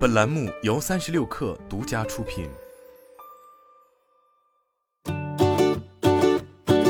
本栏目由三十六氪独家出品。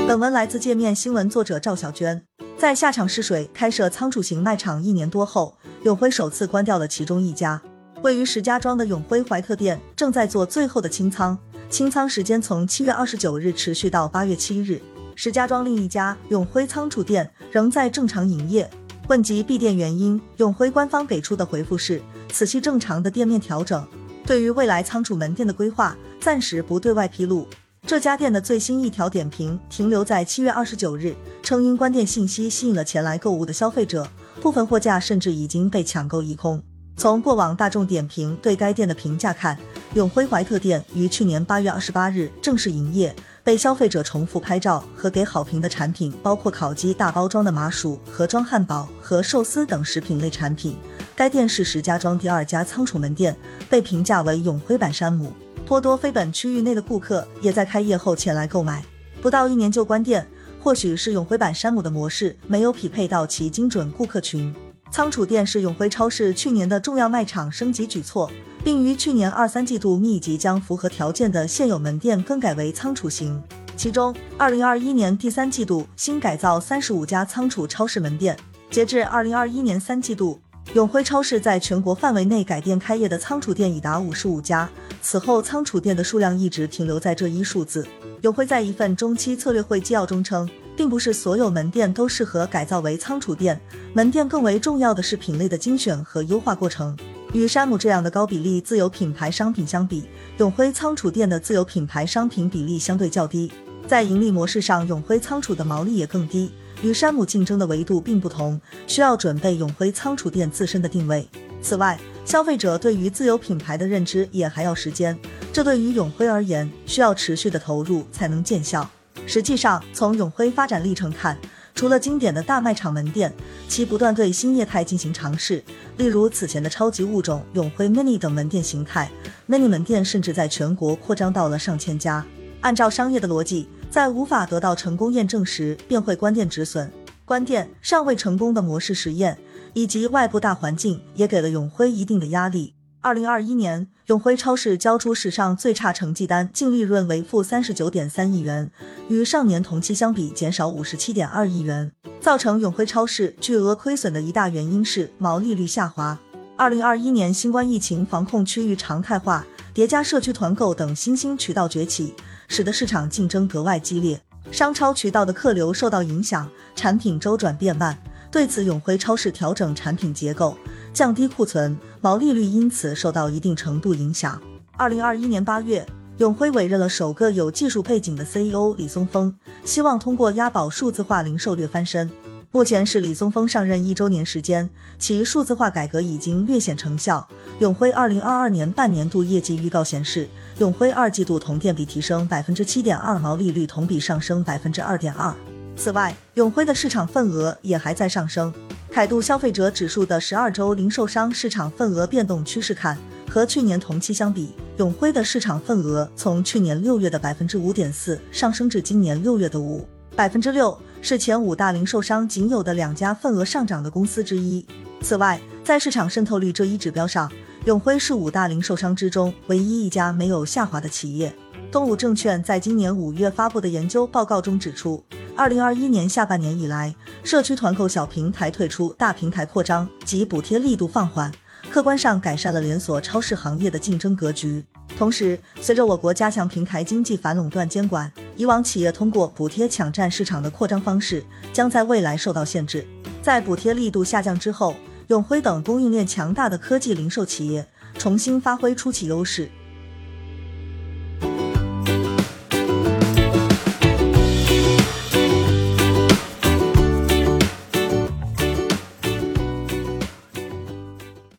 本文来自界面新闻，作者赵小娟。在下场试水开设仓储型卖场一年多后，永辉首次关掉了其中一家位于石家庄的永辉怀特店，正在做最后的清仓。清仓时间从七月二十九日持续到八月七日。石家庄另一家永辉仓储店仍在正常营业。问及闭店原因，永辉官方给出的回复是：此系正常的店面调整。对于未来仓储门店的规划，暂时不对外披露。这家店的最新一条点评停留在七月二十九日，称因关店信息吸引了前来购物的消费者，部分货架甚至已经被抢购一空。从过往大众点评对该店的评价看，永辉怀特店于去年八月二十八日正式营业。被消费者重复拍照和给好评的产品包括烤鸡大包装的麻薯、盒装汉堡和寿司等食品类产品。该店是石家庄第二家仓储门店，被评价为永辉版山姆。颇多非本区域内的顾客也在开业后前来购买。不到一年就关店，或许是永辉版山姆的模式没有匹配到其精准顾客群。仓储店是永辉超市去年的重要卖场升级举措。并于去年二三季度密集将符合条件的现有门店更改为仓储型，其中二零二一年第三季度新改造三十五家仓储超市门店。截至二零二一年三季度，永辉超市在全国范围内改店开业的仓储店已达五十五家，此后仓储店的数量一直停留在这一数字。永辉在一份中期策略会纪要中称，并不是所有门店都适合改造为仓储店，门店更为重要的是品类的精选和优化过程。与山姆这样的高比例自有品牌商品相比，永辉仓储店的自有品牌商品比例相对较低，在盈利模式上，永辉仓储的毛利也更低。与山姆竞争的维度并不同，需要准备永辉仓储店自身的定位。此外，消费者对于自有品牌的认知也还要时间，这对于永辉而言，需要持续的投入才能见效。实际上，从永辉发展历程看，除了经典的大卖场门店，其不断对新业态进行尝试。例如此前的超级物种、永辉 mini 等门店形态，mini 门店甚至在全国扩张到了上千家。按照商业的逻辑，在无法得到成功验证时，便会关店止损。关店尚未成功的模式实验，以及外部大环境，也给了永辉一定的压力。二零二一年，永辉超市交出史上最差成绩单，净利润为负三十九点三亿元，与上年同期相比减少五十七点二亿元。造成永辉超市巨额亏损的一大原因是毛利率下滑。二零二一年新冠疫情防控趋于常态化，叠加社区团购等新兴渠道崛起，使得市场竞争格外激烈，商超渠道的客流受到影响，产品周转变慢。对此，永辉超市调整产品结构，降低库存，毛利率因此受到一定程度影响。二零二一年八月，永辉委任了首个有技术背景的 CEO 李松峰，希望通过押宝数字化零售略翻身。目前是李松峰上任一周年时间，其数字化改革已经略显成效。永辉二零二二年半年度业绩预告显示，永辉二季度同店比提升百分之七点二，毛利率同比上升百分之二点二。此外，永辉的市场份额也还在上升。凯度消费者指数的十二周零售商市场份额变动趋势看，和去年同期相比，永辉的市场份额从去年六月的百分之五点四上升至今年六月的五百分之六，是前五大零售商仅有的两家份额上涨的公司之一。此外，在市场渗透率这一指标上，永辉是五大零售商之中唯一一家没有下滑的企业。东武证券在今年五月发布的研究报告中指出。二零二一年下半年以来，社区团购小平台退出，大平台扩张及补贴力度放缓，客观上改善了连锁超市行业的竞争格局。同时，随着我国加强平台经济反垄断监管，以往企业通过补贴抢占市场的扩张方式将在未来受到限制。在补贴力度下降之后，永辉等供应链强大的科技零售企业重新发挥出其优势。